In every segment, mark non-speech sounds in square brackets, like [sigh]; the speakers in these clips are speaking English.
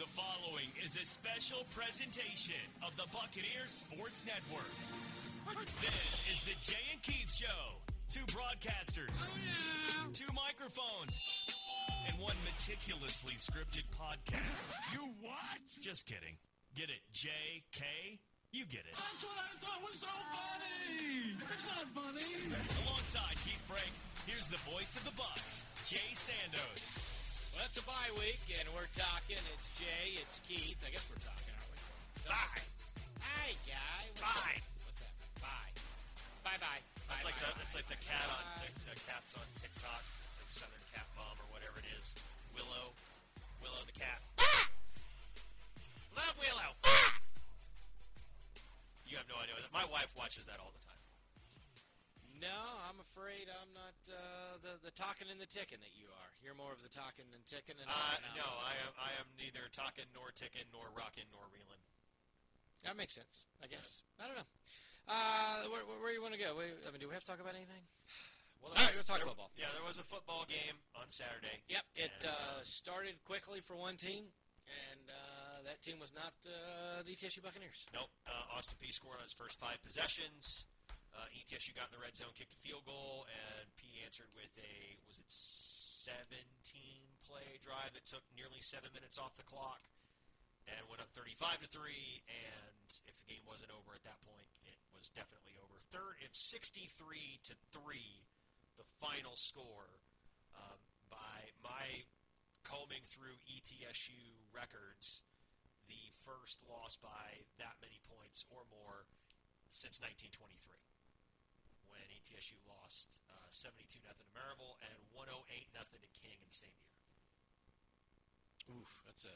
The following is a special presentation of the Buccaneer Sports Network. This is the Jay and Keith Show. Two broadcasters, oh, two microphones, and one meticulously scripted podcast. You what? Just kidding. Get it? J K. You get it. That's what I thought was so funny. It's not funny. Alongside Keith Brake, here's the voice of the Bucks, Jay Sandos. Well, it's a bye week, and we're talking. It's Jay, it's Keith. I guess we're talking, aren't we? Bye. Hi, guy. What's Bye. Up? What's that? Bye. Bye, bye. That's like the that's like the cat on the, the cats on TikTok, like Southern Cat Mom or whatever it is. Willow, Willow the cat. Ah! Love Willow. Ah! You have no idea. My wife watches that all the time. No, I'm afraid I'm not uh, the the talking and the ticking that you are. You're more of the talking and ticking. And Uh, I'm no. I am I am neither talking nor ticking nor rocking nor reeling. That makes sense. I guess. I don't know. Uh, where, where, you want to go? I mean, do we have to talk about anything? Well, All right, let's talk there- football. Yeah, there was a football game on Saturday. Yep. It And, uh, started quickly for one team, and uh, that team was not uh, the TSU Buccaneers. Nope. Uh, Austin Peay scored on his first five possessions. Uh, ETSU got in the red zone, kicked a field goal, and Peay answered with a was it 17 play drive that took nearly seven minutes off the clock, and went up 35 to three. And if the game wasn't over at that point, it was definitely over. Third, if 63 to three, the final score um, by my combing through ETSU records the first loss by that many points or more since 1923, when ETSU lost uh, 72 nothing to Maryville and 108 nothing to King in the same year. Oof, that's a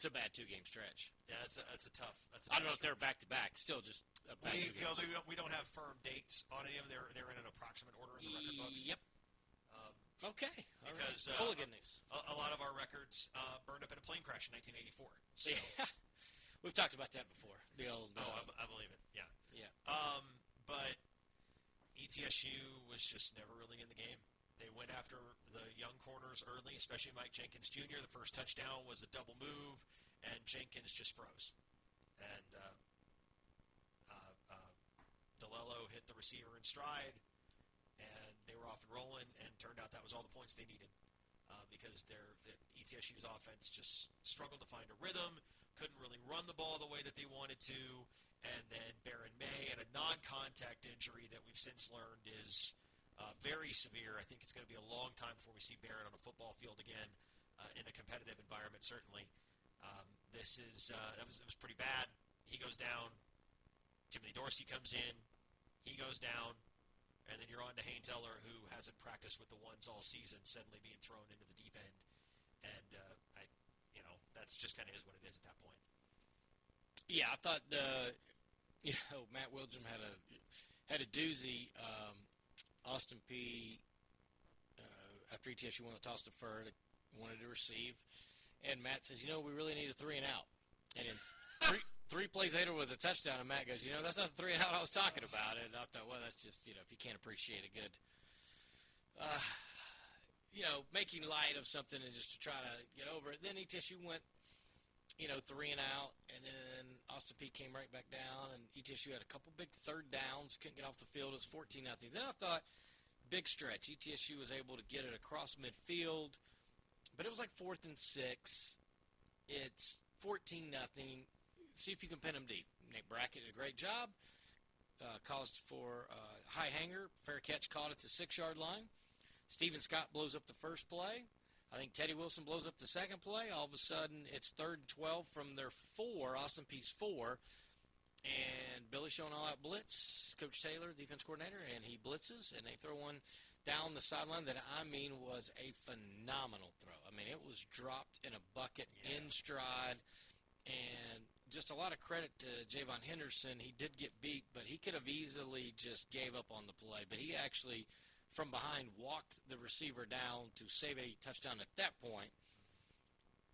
it's a bad two game stretch. Yeah, that's a, that's a tough. That's a I don't know if they're back to back. Still, just a bad We, two you know, they we don't have firm dates on any of them. They're, they're in an approximate order in the record books. Yep. Um, Okay. All right. Because, uh, full of good news. a, a lot of our records uh, burned up in a plane crash in 1984. So, [laughs] Yeah. We've talked about that before. The old. oh, uh, I, I believe it. Yeah. yeah. Um, but ETSU was just never really in the game. They went after the young corners early, especially Mike Jenkins Jr. The first touchdown was a double move, and Jenkins just froze. And uh, uh, uh, DiLiello hit the receiver in stride, and they were off and rolling. And turned out that was all the points they needed uh, because their the ETSU's offense just struggled to find a rhythm, couldn't really run the ball the way that they wanted to, and then Baron May had a non-contact injury that we've since learned is uh, very severe. I think it's going to be a long time before we see Barron on a football field again uh, in a competitive environment. Certainly, um, this is uh, that was it was pretty bad. He goes down. Timothy Dorsey comes in. He goes down. And then you're on to Haynes Eller, who hasn't practiced with the ones all season, suddenly being thrown into the deep end. And uh, I, you know, that's just kind of is what it is at that point. Yeah, I thought uh, [laughs] you know Matt Wilgem had a had a doozy. Um, Austin Peay. Uh, after ETSU won the toss deferred, wanted to receive, and Matt says, "You know, we really need a three and out." And then three three plays later was a touchdown, and Matt goes, "You know, that's not the three and out I was talking about." And I thought, well, that's just you know, if you can't appreciate a good. Uh, you know, making light of something and just to try to get over it. Then ETSU went you know, three and out, and then Austin Peay came right back down, and ETSU had a couple big third downs, couldn't get off the field. It was fourteen nothing. Then I thought, big stretch. ETSU was able to get it across midfield, but it was like fourth and six. It's fourteen nothing. See if you can pin them deep. Nate Brackett did a great job. Uh, caused for uh, high hanger, fair catch, caught at the six yard line. Steven Scott blows up the first play. I think Teddy Wilson blows up the second play. All of a sudden, it's third and 12 from their four, Austin Peay's four. And Billy showing all out blitz, Coach Taylor, defense coordinator, and he blitzes, and they throw one down the sideline that I mean was a phenomenal throw. I mean, it was dropped in a bucket in stride, and just a lot of credit to Javon Henderson. He did get beat, but he could have easily just gave up on the play. But he actually, from behind, walked the receiver down to save a touchdown at that point.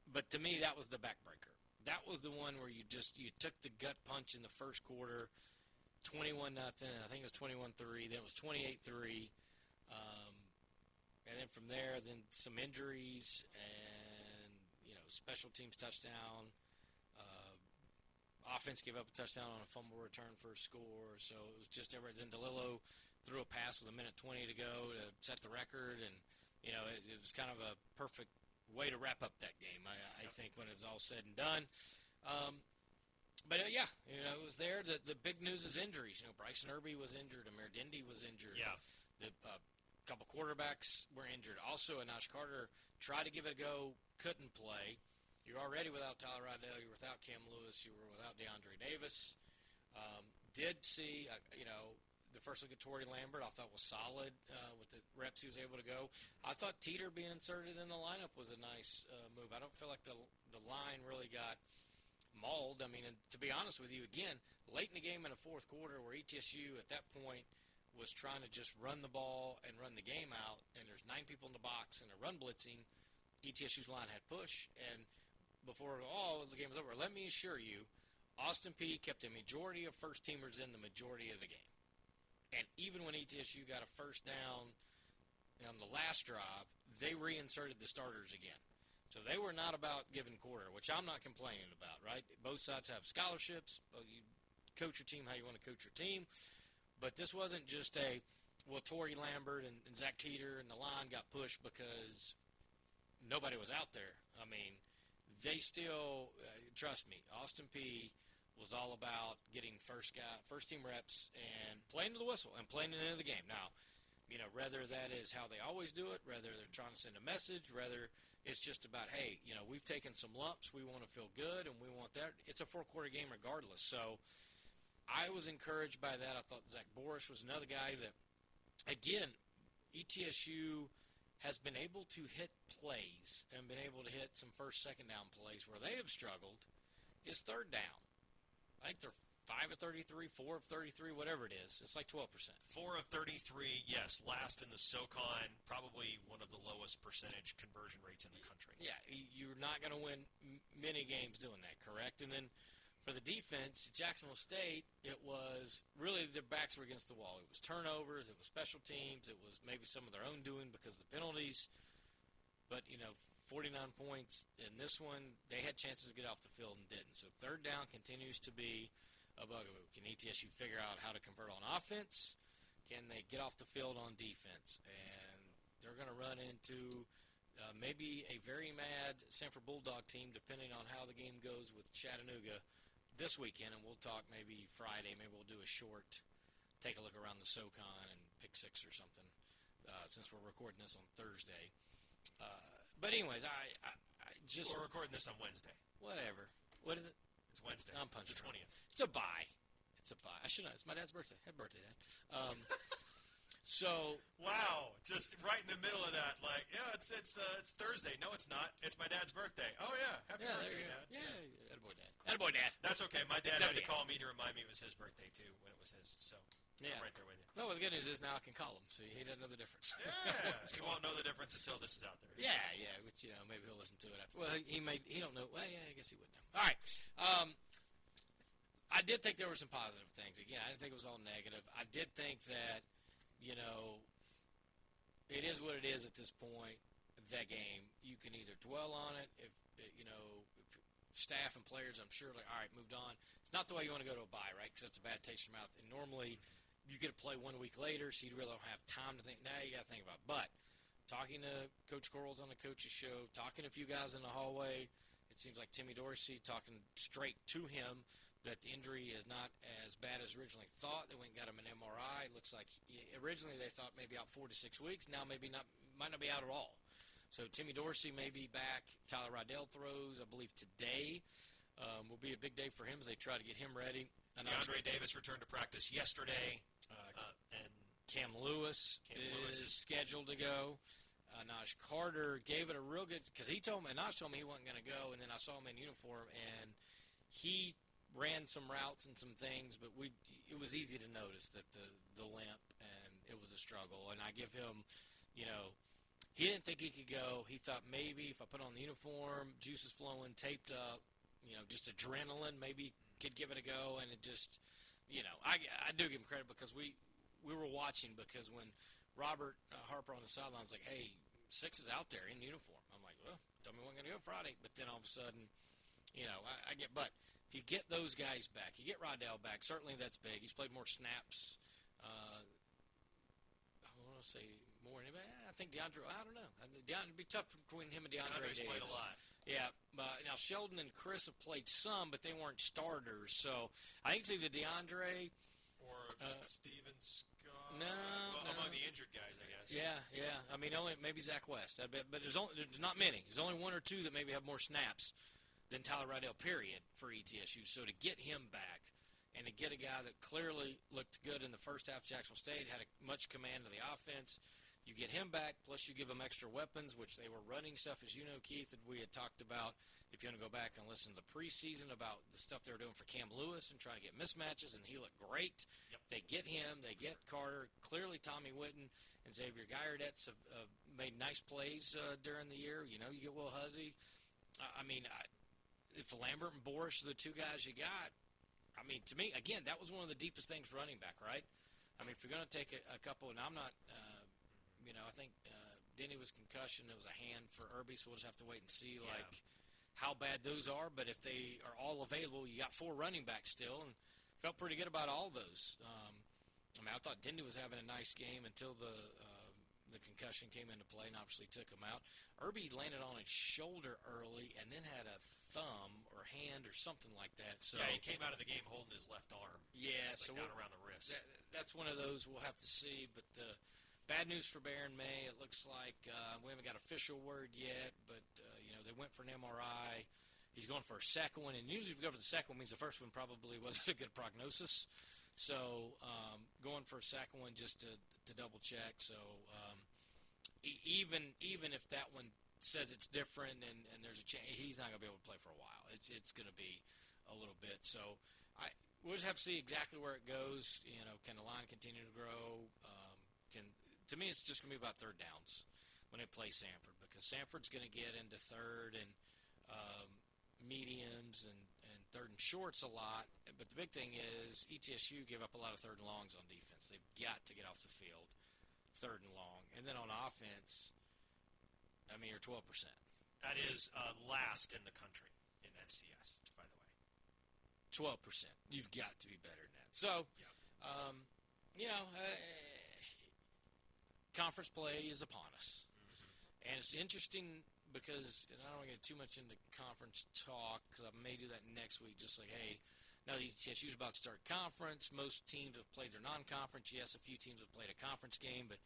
But to me, that was the backbreaker. That was the one where you just you took the gut punch in the first quarter, twenty-one nothing. I think it was twenty-one three. Then it was twenty-eight three. Um, and then from there, then some injuries, and you know special teams touchdown. Offense gave up a touchdown on a fumble return for a score. So it was just ever. Then DiLiello threw a pass with a minute 20 to go to set the record, and you know it, it was kind of a perfect way to wrap up that game. I, I think when it's all said and done. Um, but uh, yeah, you know, it was there. The the big news is injuries. You know, Bryson Irby was injured. Amir Dindy was injured. Yeah. The uh, couple quarterbacks were injured. Also, Anash Carter tried to give it a go, couldn't play. You're already without Tyler Riddell. You're without Cam Lewis. You were without DeAndre Davis. Um, did see, uh, you know, the first look at Tory Lambert. I thought was solid uh, with the reps he was able to go. I thought Teeter being inserted in the lineup was a nice uh, move. I don't feel like the the line really got mauled. I mean, and to be honest with you, again, late in the game in the fourth quarter, where ETSU at that point was trying to just run the ball and run the game out, and there's nine people in the box and they're run blitzing. ETSU's line had push, and before all the game was over, let me assure you, Austin Peay kept a majority of first teamers in the majority of the game. And even when ETSU got a first down on the last drive, they reinserted the starters again. So they were not about giving quarter, which I'm not complaining about, right? Both sides have scholarships. You coach your team how you want to coach your team. But this wasn't just a, well, Tory Lambert and, and Zach Teeter and the line got pushed because nobody was out there. I mean, they still, uh, trust me, Austin Peay was all about getting first guy, first team reps and playing to the whistle and playing into the game. Now, you know, whether that is how they always do it, whether they're trying to send a message, whether it's just about, hey, you know, we've taken some lumps, we want to feel good, and we want that. It's a four quarter game regardless. So I was encouraged by that. I thought Zach Borisch was another guy that, again, ETSU has been able to hit plays and been able to hit some first, second down plays where they have struggled is third down. I think they're five of 33, four of 33, whatever it is. It's like 12%. Four of 33, yes, last in the SoCon, probably one of the lowest percentage conversion rates in the country. Yeah, you're not going to win many games doing that, correct? And then for the defense, Jacksonville State, it was really their backs were against the wall. It was turnovers, it was special teams, it was maybe some of their own doing because of the penalties. But, you know, 49 points in this one, they had chances to get off the field and didn't. So third down continues to be – a bugaboo. Can ETSU figure out how to convert on offense? Can they get off the field on defense? And they're going to run into uh, maybe a very mad Samford Bulldog team, depending on how the game goes with Chattanooga this weekend. And we'll talk maybe Friday. Maybe we'll do a short, take a look around the SoCon and pick six or something, uh, since we're recording this on Thursday. Uh, but anyways, I, I, I just we're recording this on Wednesday. Whatever. What is it? It's Wednesday. I'm punching the twentieth. It's a buy. It's a buy. I should know. It's my dad's birthday. Happy birthday, Dad. Um, [laughs] so wow, just right in the middle of that, like yeah, it's it's uh, it's Thursday. No, it's not. It's my dad's birthday. Oh yeah, happy yeah, birthday, Dad. Yeah, yeah, attaboy, Dad. Attaboy, Dad. That's okay. My dad had to call me to remind me it was his birthday too when it was his. So Yeah. I'm right there with you. No, well, the good news is now I can call him, so he doesn't know the difference. Yeah, [laughs] going won't know the difference until this is out there. Yeah, yeah, which you know maybe he'll listen to it after. Well, he, he may he don't know. Well, yeah, I guess he would know. All right. Um, I did think there were some positive things. Again, I didn't think it was all negative. I did think that you know it is what it is at this point. That game, you can either dwell on it if you know if staff and players. I'm sure like all right, moved on. It's not the way you want to go to a bye, right? Because it's a bad taste in your mouth. And normally you get to play one week later, so you really don't have time to think. Now you got to think about. It. But talking to Coach Quarles on the coaches show, talking to a few guys in the hallway, it seems like Timmy Dorsey talking straight to him that the injury is not as bad as originally thought. They went and got him an MRI. It looks like he, originally they thought maybe out four to six weeks. Now maybe not, might not be out at all. So Timmy Dorsey may be back. Tyler Riddell throws, I believe, today. Um, will be a big day for him as they try to get him ready. DeAndre Davis returned to practice yesterday, Uh, uh, and Cam Lewis Cam is Lewis is- scheduled to go. Uh, Naj Carter gave it a real good because he told me Naj told me he wasn't going to go, and then I saw him in uniform, and he ran some routes and some things, but we it was easy to notice that the the limp and it was a struggle. And I give him, you know, he didn't think he could go. He thought maybe if I put on the uniform, juices flowing, taped up, you know, just adrenaline, maybe could give it a go. And it just, you know, I I do give him credit because we we were watching because when Robert uh, Harper on the sidelines like, hey, six is out there in uniform. I'm like, well, tell me when I'm going to go Friday, but then all of a sudden, you know, I, I get. But if you get those guys back, you get Riddell back. Certainly, that's big. He's played more snaps. Uh, I want to say more. Anybody? I think DeAndre. I don't know. DeAndre, it'd be tough between him and DeAndre DeAndre's Davis. played a lot. Yeah, but now Sheldon and Chris have played some, but they weren't starters. So I think it's either DeAndre. Or Uh, Steven Scott. no, well, no. among the injured guys, I guess. Yeah, yeah. I mean, only maybe Zach West. I bet, but there's only there's not many. There's only one or two that maybe have more snaps than Tyler Riddell. Period for ETSU. So to get him back and to get a guy that clearly looked good in the first half, of Jacksonville State had a, much command of the offense. You get him back, plus you give him extra weapons, which they were running stuff, as you know, Keith, that we had talked about. If you want to go back and listen to the preseason about the stuff they were doing for Cam Lewis and trying to get mismatches, and he looked great. Yep. They get him, they get Carter. Clearly, Tommy Witten and Xavier Guyardets have, have made nice plays uh, during the year. You know, you get Will Huzzy. I, I mean, I, if Lambert and Boris are the two guys you got, I mean, to me, again, that was one of the deepest things running back, right? I mean, if you're going to take a, a couple, and I'm not, uh, you know, I think uh, Denny was concussion. It was a hand for Irby, so we'll just have to wait and see, Yeah. like, how bad those are. But if they are all available, you got four running backs still, and felt pretty good about all those. Um, I mean, I thought Denny was having a nice game until the uh, the concussion came into play, and obviously took him out. Irby landed on his shoulder early, and then had a thumb or hand or something like that. So Yeah, he came out of the game holding his left arm, yeah, like so down around the wrist. that, that's one of those we'll have to see. But the bad news for Baron May, it looks like uh, we haven't got official word yet, but uh, you know they went for an MRI. He's going for a second one, and usually if you go for the second one, means the first one probably [laughs] wasn't a good prognosis. So um, going for a second one just to, to double check. So um, e- even even if that one says it's different and, and there's a chance, he's not going to be able to play for a while. It's it's going to be a little bit. So I we'll just have to see exactly where it goes. You know, can the line continue to grow? Um, can to me, it's just going to be about third downs when they play Samford because Samford's going to get into third and um, mediums and third and shorts a lot. But the big thing is ETSU give up a lot of third and longs on defense. They've got to get off the field third and long, and then on offense, I mean, you're twelve percent. That is uh, last in the country in FCS, by the way. Twelve percent. You've got to be better than that. So, Yeah. um, you know, uh, conference play is upon us, and it's interesting because and I don't want to get too much into conference talk because I may do that next week. Just like, hey, now the ETSU's about to start conference. Most teams have played their non-conference. Yes, a few teams have played a conference game, but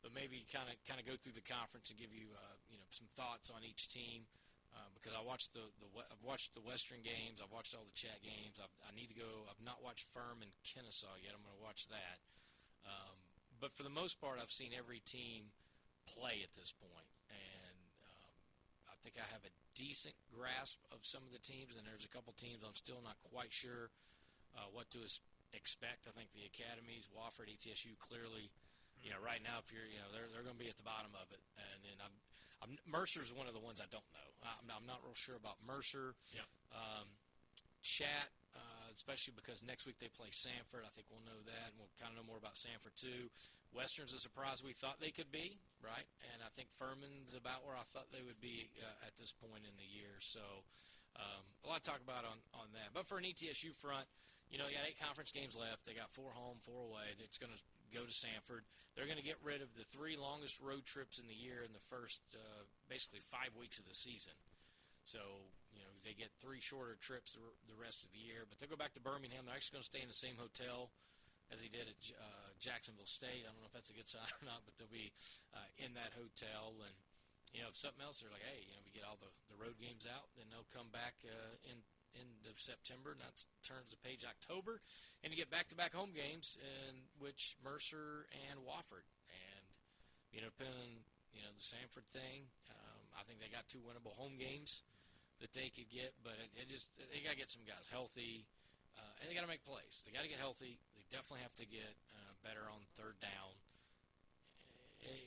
but maybe kind of kind of go through the conference and give you uh, you know some thoughts on each team. Uh, because I watched the, the I've watched the Western games, I've watched all the chat games. I've, I need to go. I've not watched Firm and Kennesaw yet. I'm going to watch that. Um, but for the most part, I've seen every team play at this point, think I have a decent grasp of some of the teams. And there's a couple teams I'm still not quite sure uh, what to expect. I think the academies, Wofford, ETSU, clearly, you know, right now, if you're, you know, they're they're going to be at the bottom of it, and and I'm, I'm Mercer's one of the ones I don't know. I'm, I'm not real sure about Mercer. Yeah. Um, chat, uh, especially because next week they play Samford. I think we'll know that, and we'll kind of know more about Samford too. Western's a surprise we thought they could be, right? And I think Furman's about where I thought they would be uh, at this point in the year. So um, a lot to talk about on, on that. But for an ETSU front, you know, you got eight conference games left. They got four home, four away. It's going to go to Samford. They're going to get rid of the three longest road trips in the year in the first uh, basically five weeks of the season. So, you know, they get three shorter trips the rest of the year. But they'll go back to Birmingham. They're actually going to stay in the same hotel as he did at uh, Jacksonville State. I don't know if that's a good sign or not, but they'll be uh, in that hotel. And, you know, if something else, they're like, hey, you know, we get all the, the road games out, then they'll come back uh, in end of September, and that turns the page October, and you get back-to-back home games, in which Mercer and Wofford, and you know, depending you know the Samford thing, um, I think they got two winnable home games that they could get, but it, it just they got to get some guys healthy, uh, and they got to make plays. They got to get healthy. Definitely have to get uh, better on third down.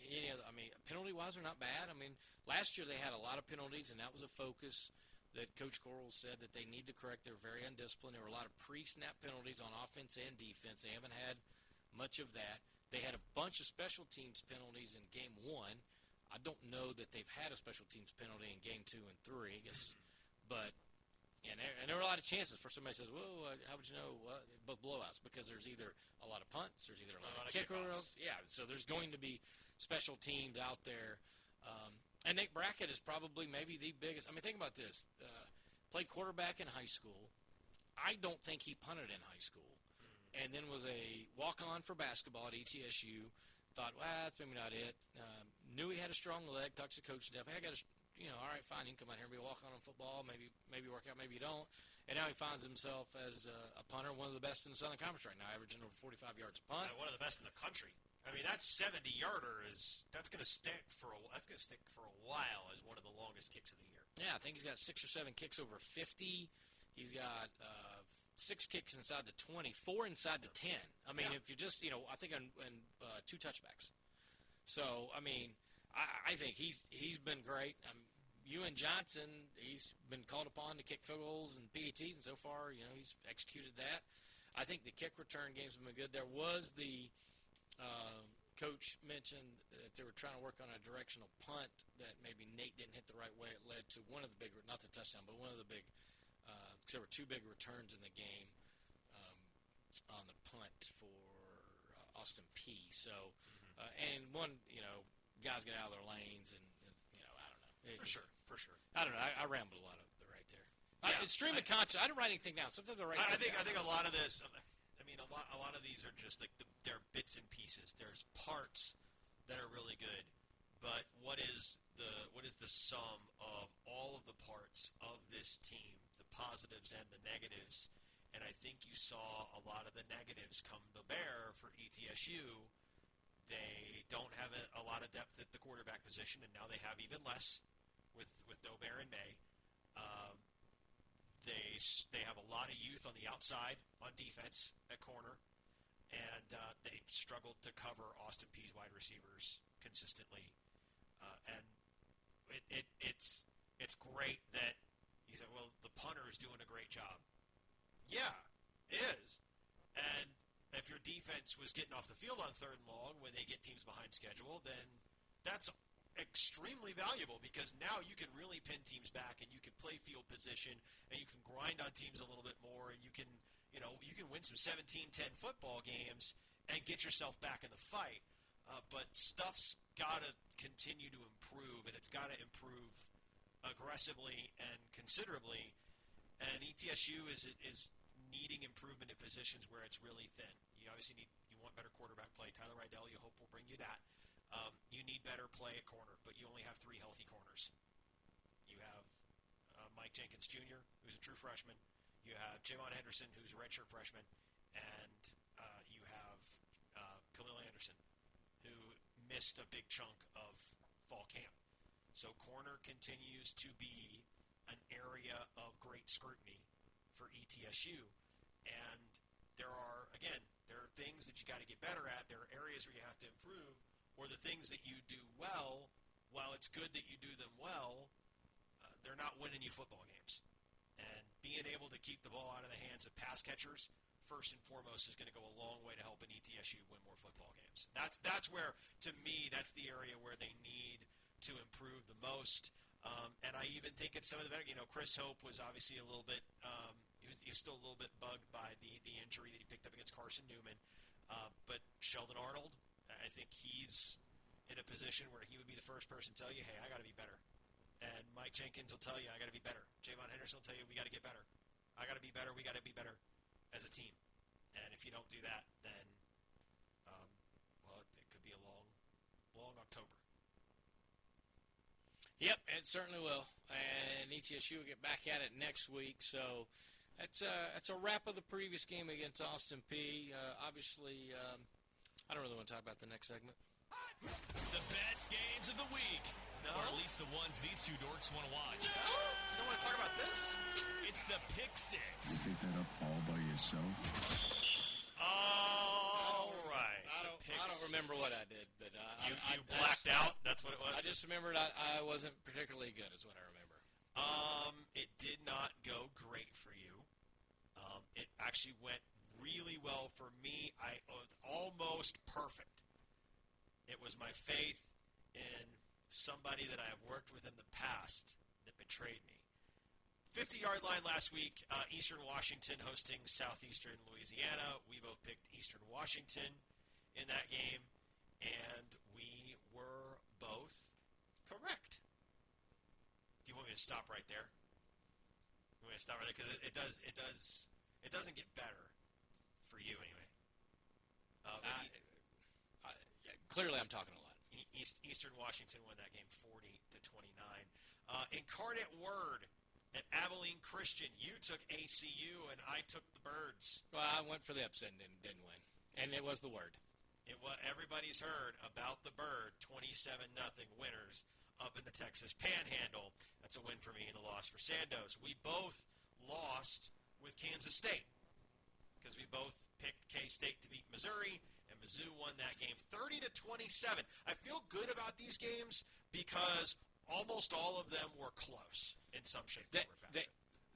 Any other, I mean, penalty wise, they're not bad. I mean, last year they had a lot of penalties, and that was a focus that Coach Quarles said that they need to correct. They're very undisciplined. There were a lot of pre-snap penalties on offense and defense. They haven't had much of that. They had a bunch of special teams penalties in game one. I don't know that they've had a special teams penalty in game two and three. I guess, but and there, and there were a lot of chances for somebody says, "Well, uh, how would you know uh, both blowouts?" Because there's either a lot of punts, there's either a lot, A lot of kickoffs. Yeah, so there's going to be special teams out there. Um, and Nate Brackett is probably maybe the biggest. I mean, think about this: uh, played quarterback in high school. I don't think he punted in high school, and then was a walk-on for basketball at ETSU. Thought, well, that's maybe not it. Um, knew he had a strong leg. Talked to Coach Jeff. Hey, I got a, you know, all right, fine. You can come out here and be a walk-on in football. Maybe, maybe work out. Maybe you don't. And now he finds himself as a, a punter, one of the best in the Southern Conference right now, averaging over 45 yards a punt. Uh, one of the best in the country. I mean, that 70 yarder is that's going to stick for a that's going to stick for a while as one of the longest kicks of the year. Yeah, I think he's got six or seven kicks over 50. He's got uh, six kicks inside the 20, four inside the 10. I mean, Yeah. if you just, you know, I think on, on uh, two touchbacks. So, I mean, I, I think he's he's been great. Um, Ewan Johnson, he's been called upon to kick field goals and PATs, and so far, you know, he's executed that. I think the kick return games have been good. There was the um, coach mentioned that they were trying to work on a directional punt that maybe Nate didn't hit the right way. It led to one of the big, not the touchdown, but one of the big, because there were two big returns in the game um, on the punt for uh, Austin Peay. So, uh, and one, you know, guys get out of their lanes, and you know, I don't know. It- For sure, for sure. I don't know. I, I rambled a lot of it right there. Yeah, I, stream of conscious. I didn't write anything down. Sometimes I write. I, I think down. I think a lot of this. I mean, a lot a lot of these are just like the, they're bits and pieces. There's parts that are really good, but what is the what is the sum of all of the parts of this team, the positives and the negatives? And I think you saw a lot of the negatives come to bear for ETSU. They don't have a, a lot of depth at the quarterback position, and now they have even less with with Dober and May. Um, they they have a lot of youth on the outside on defense at corner, and uh, they struggled to cover Austin Peay's wide receivers consistently. Uh, and it, it it's it's great that you said, well, the punter is doing a great job. Yeah, is. And if your defense was getting off the field on third and long when they get teams behind schedule, then that's extremely valuable because now you can really pin teams back and you can play field position and you can grind on teams a little bit more and you can you know you can win some 17-10 football games and get yourself back in the fight uh, but stuff's got to continue to improve and it's got to improve aggressively and considerably and ETSU is is needing improvement in positions where it's really thin. You obviously need you want better quarterback play. Tyler Riddell, you hope will bring you that. Um, you need better play at corner, but you only have three healthy corners. You have uh, Mike Jenkins Jr., who's a true freshman. You have Javon Henderson, who's a redshirt freshman, and uh, you have uh, Khalil Anderson, who missed a big chunk of fall camp. So corner continues to be an area of great scrutiny for ETSU. And there are, again, there are things that you got to get better at. There are areas where you have to improve, or the things that you do well, while it's good that you do them well, uh, they're not winning you football games. And being able to keep the ball out of the hands of pass catchers, first and foremost, is going to go a long way to helping ETSU win more football games. That's that's where, to me, that's the area where they need to improve the most. Um, and I even think it's some of the better. You know, Chris Hope was obviously a little bit. Um, he was he was still a little bit bugged by the the injury that he picked up against Carson Newman. Uh, but Sheldon Arnold, I think he's in a position where he would be the first person to tell you, "Hey, I got to be better." And Mike Jenkins will tell you, "I got to be better." Javon Henderson will tell you, "We got to get better." I got to be better. We got to be better as a team. And if you don't do that, then um, well, it, could be a long, long October. Yep, it certainly will. And ETSU will get back at it next week. So that's a, that's a wrap of the previous game against Austin Peay. Uh, obviously, um, I don't really want to talk about the next segment. The best games of the week. No? Or at least the ones these two dorks want to watch. You don't want to talk about this? It's the Pick Six. Pick that up all by yourself. All right. I don't, I don't picks. remember what I did, but uh, You, I, you I, blacked I just, out. That's what it was. I just remembered I, I wasn't particularly good. Is what I remember. Um, it did not go great for you. Um, it actually went really well for me. I was almost perfect. It was my faith in somebody that I have worked with in the past that betrayed me. 50 yard line last week, uh, Eastern Washington hosting Southeastern Louisiana. We both picked Eastern Washington in that game, and we were both correct. Do you want me to stop right there? You want me to stop right there because it, it does it does it doesn't get better for you anyway. Uh, I, I, yeah, clearly, I'm talking a lot. East, Eastern Washington won that game 40 to 29. Uh, Incarnate Word at Abilene Christian. You took ACU and I took the Birds. Well, I went for the upset and didn't, didn't win, and it was the word. It what everybody's heard about the Bird. 27 nothing winners up in the Texas Panhandle. That's a win for me and a loss for Sandos. We both lost with Kansas State because we both picked K State to beat Missouri, and Mizzou won that game 30 to 27. I feel good about these games because almost all of them were close in some shape, They, form, or they,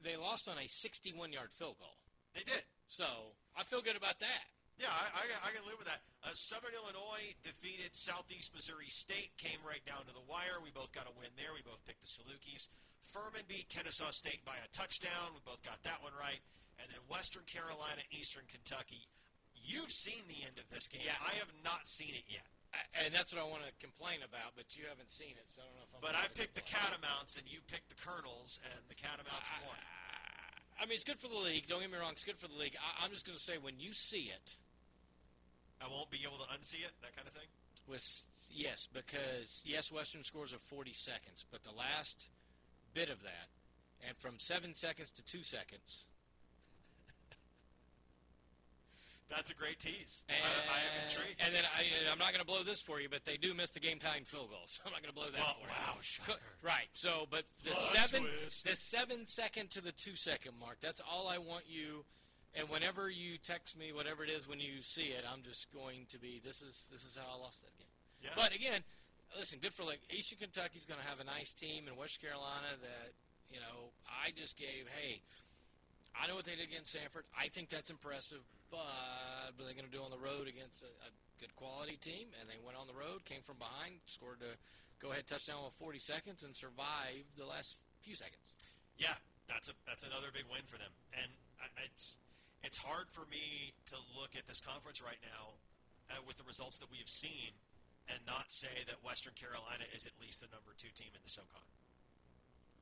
they lost on a 61 yard field goal. They did. So I feel good about that. Yeah, I, I, I can live with that. Uh, Southern Illinois defeated Southeast Missouri State, came right down to the wire. We both got a win there. We both picked the Salukis. Furman beat Kennesaw State by a touchdown. We both got that one right. And then Western Carolina, Eastern Kentucky. You've seen the end of this game. Yeah. I have not seen it yet. I- And that's what I want to complain about, but you haven't seen it, so I don't know if I'm. But I picked the. Catamounts, and you picked the Colonels, and the Catamounts won. I mean, it's good for the league. Don't get me wrong; it's good for the league. I, I'm just going to say, when you see it, I won't be able to unsee it, that kind of thing. with yes, because yes, Western scores are 40 seconds, but the last bit of that, and from seven seconds to two seconds, That's a great tease. and, I, I am intrigued. and then I, I'm not going to blow this for you, but they do miss the game tying field goal, [laughs] so I'm not going to blow that Well, for wow, you. shocker. Right. So, but the Plot seven, twist. the seven second to the two second mark. That's all I want you. And whenever you text me, whatever it is, when you see it, I'm just going to be. This is this is how I lost that game. Yeah. But again, listen, good for like Eastern Kentucky's going to have a nice team in West Carolina that you know. I just gave. Hey, I know what they did against Samford. I think that's impressive. But what are they going to do on the road against a, a good quality team? And they went on the road, came from behind, scored a go-ahead touchdown with 40 seconds, and survived the last few seconds. Yeah, that's a that's another big win for them, and it's it's hard for me to look at this conference right now uh, with the results that we have seen and not say that Western Carolina is at least the number two team in the SoCon.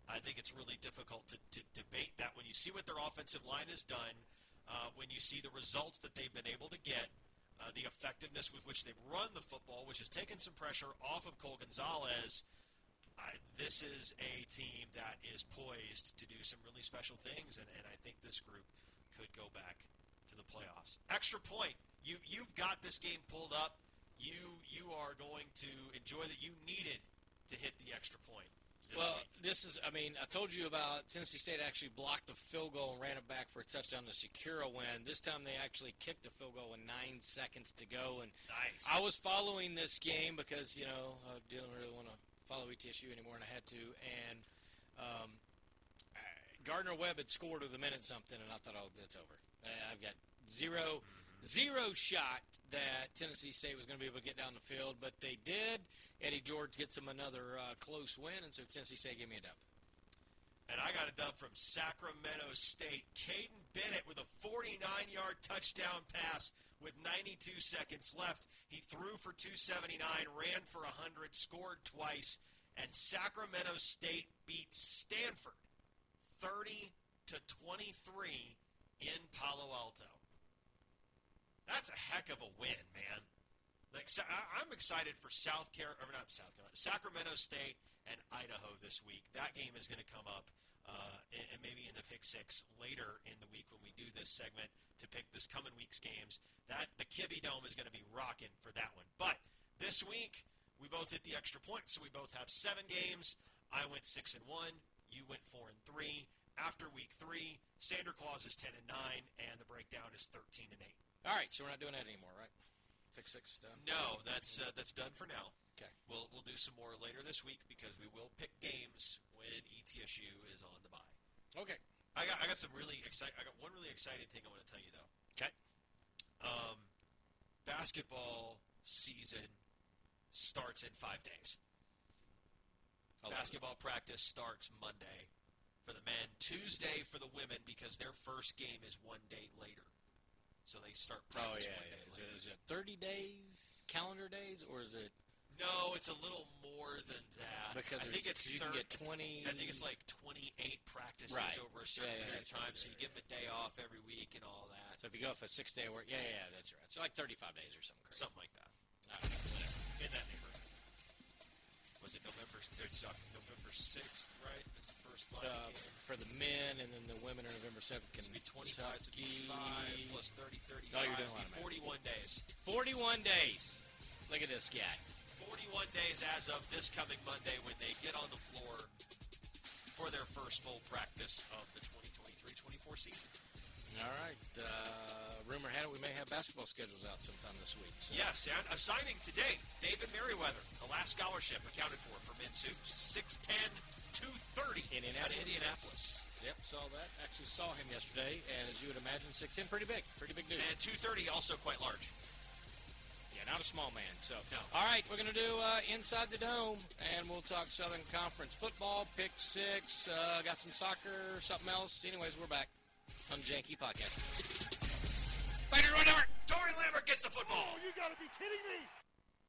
I think it's really difficult to, to debate that when you see what their offensive line has done, uh, when you see the results that they've been able to get, uh, the effectiveness with which they've run the football, which has taken some pressure off of Cole Gonzales. I, this is a team that is poised to do some really special things, and, and I think this group could go back to the playoffs. Extra point. You you've got this game pulled up. You you are going to enjoy that. You needed to hit the extra point. Well, this is, I mean, I told you about Tennessee State actually blocked the field goal and ran it back for a touchdown to secure a win. This time they actually kicked the field goal with nine seconds to go. And nice. I was following this game because, you know, I didn't really want to follow ETSU anymore, and I had to. And um, Gardner Webb had scored with a minute something, and I thought, oh, that's over. I've got 0 zero shot that Tennessee State was going to be able to get down the field, but they did. Eddie George gets them another uh, close win, and so Tennessee State gave me a dub. And I got a dub from Sacramento State. Kaiden Bennett with a 49 yard touchdown pass with 92 seconds left. He threw for 279, ran for 100, scored twice, and Sacramento State beat Stanford 30 to 23 in Palo Alto. That's a heck of a win, man. Like I- I'm excited for South Carolina, or not South Carolina, Sacramento State and Idaho this week. That game is going to come up, uh, and and maybe in the pick six later in the week when we do this segment to pick this coming week's games. That the Kibby Dome is going to be rocking for that one. But this week we both hit the extra point, so we both have seven games. I went six and one. You went four and three. After week three, Sander Claus is ten and nine, and the breakdown is thirteen and eight. All right, so we're not doing that anymore, right? Pick six done. No, that's uh, that's done for now. Okay. We'll we'll do some more later this week because we will pick games when ETSU is on the bye. Okay. I got I got some really exciting. I got one really exciting thing I want to tell you though. Okay. Um, basketball season starts in five days. Basketball practice starts Monday for the men, Tuesday for the women because their first game is one day later. So they start Oh practice yeah, one day yeah. Is it, is it 30 days, calendar days, or is it No, it's a little more than that. because I think it's you can get 20? I think it's like 28 practices Right. over a certain Yeah, yeah, period of time, right, so you right, give them a day off every week and all that. So if you go for a six day work, yeah, yeah, yeah, that's right. So like 35 days or something. Crazy. Something like that. I don't know, whatever. In that neighborhood. Was it November? It's November 6th, right? Is the first line Uh, for the men, and then the women are November 7th. It's Can be 25, so it'd be 5 plus 30, 35. Oh, you're doing a lot of 41 days. 41 days. Look at this guy. 41 days as of this coming Monday when they get on the floor for their first full practice of the 2023-24 season. All right. Uh, rumor had it we may have basketball schedules out sometime this week. So. Yes, and a signing today. David Merriweather, the last scholarship accounted for for men's hoops. 6'10", 230 Indianapolis. out of Indianapolis. Yep, saw that. Actually saw him yesterday, and as you would imagine, 6'10", pretty big. Pretty big dude. And 230 also quite large. Yeah, not a small man. So, No. all right, we're going to do uh, Inside the Dome, and we'll talk Southern Conference football, pick six, uh, got some soccer, something else. Anyways, we're back on the Janky Podcast. Fighter, run over! Tori Lambert gets the football. Oh, you gotta be kidding me!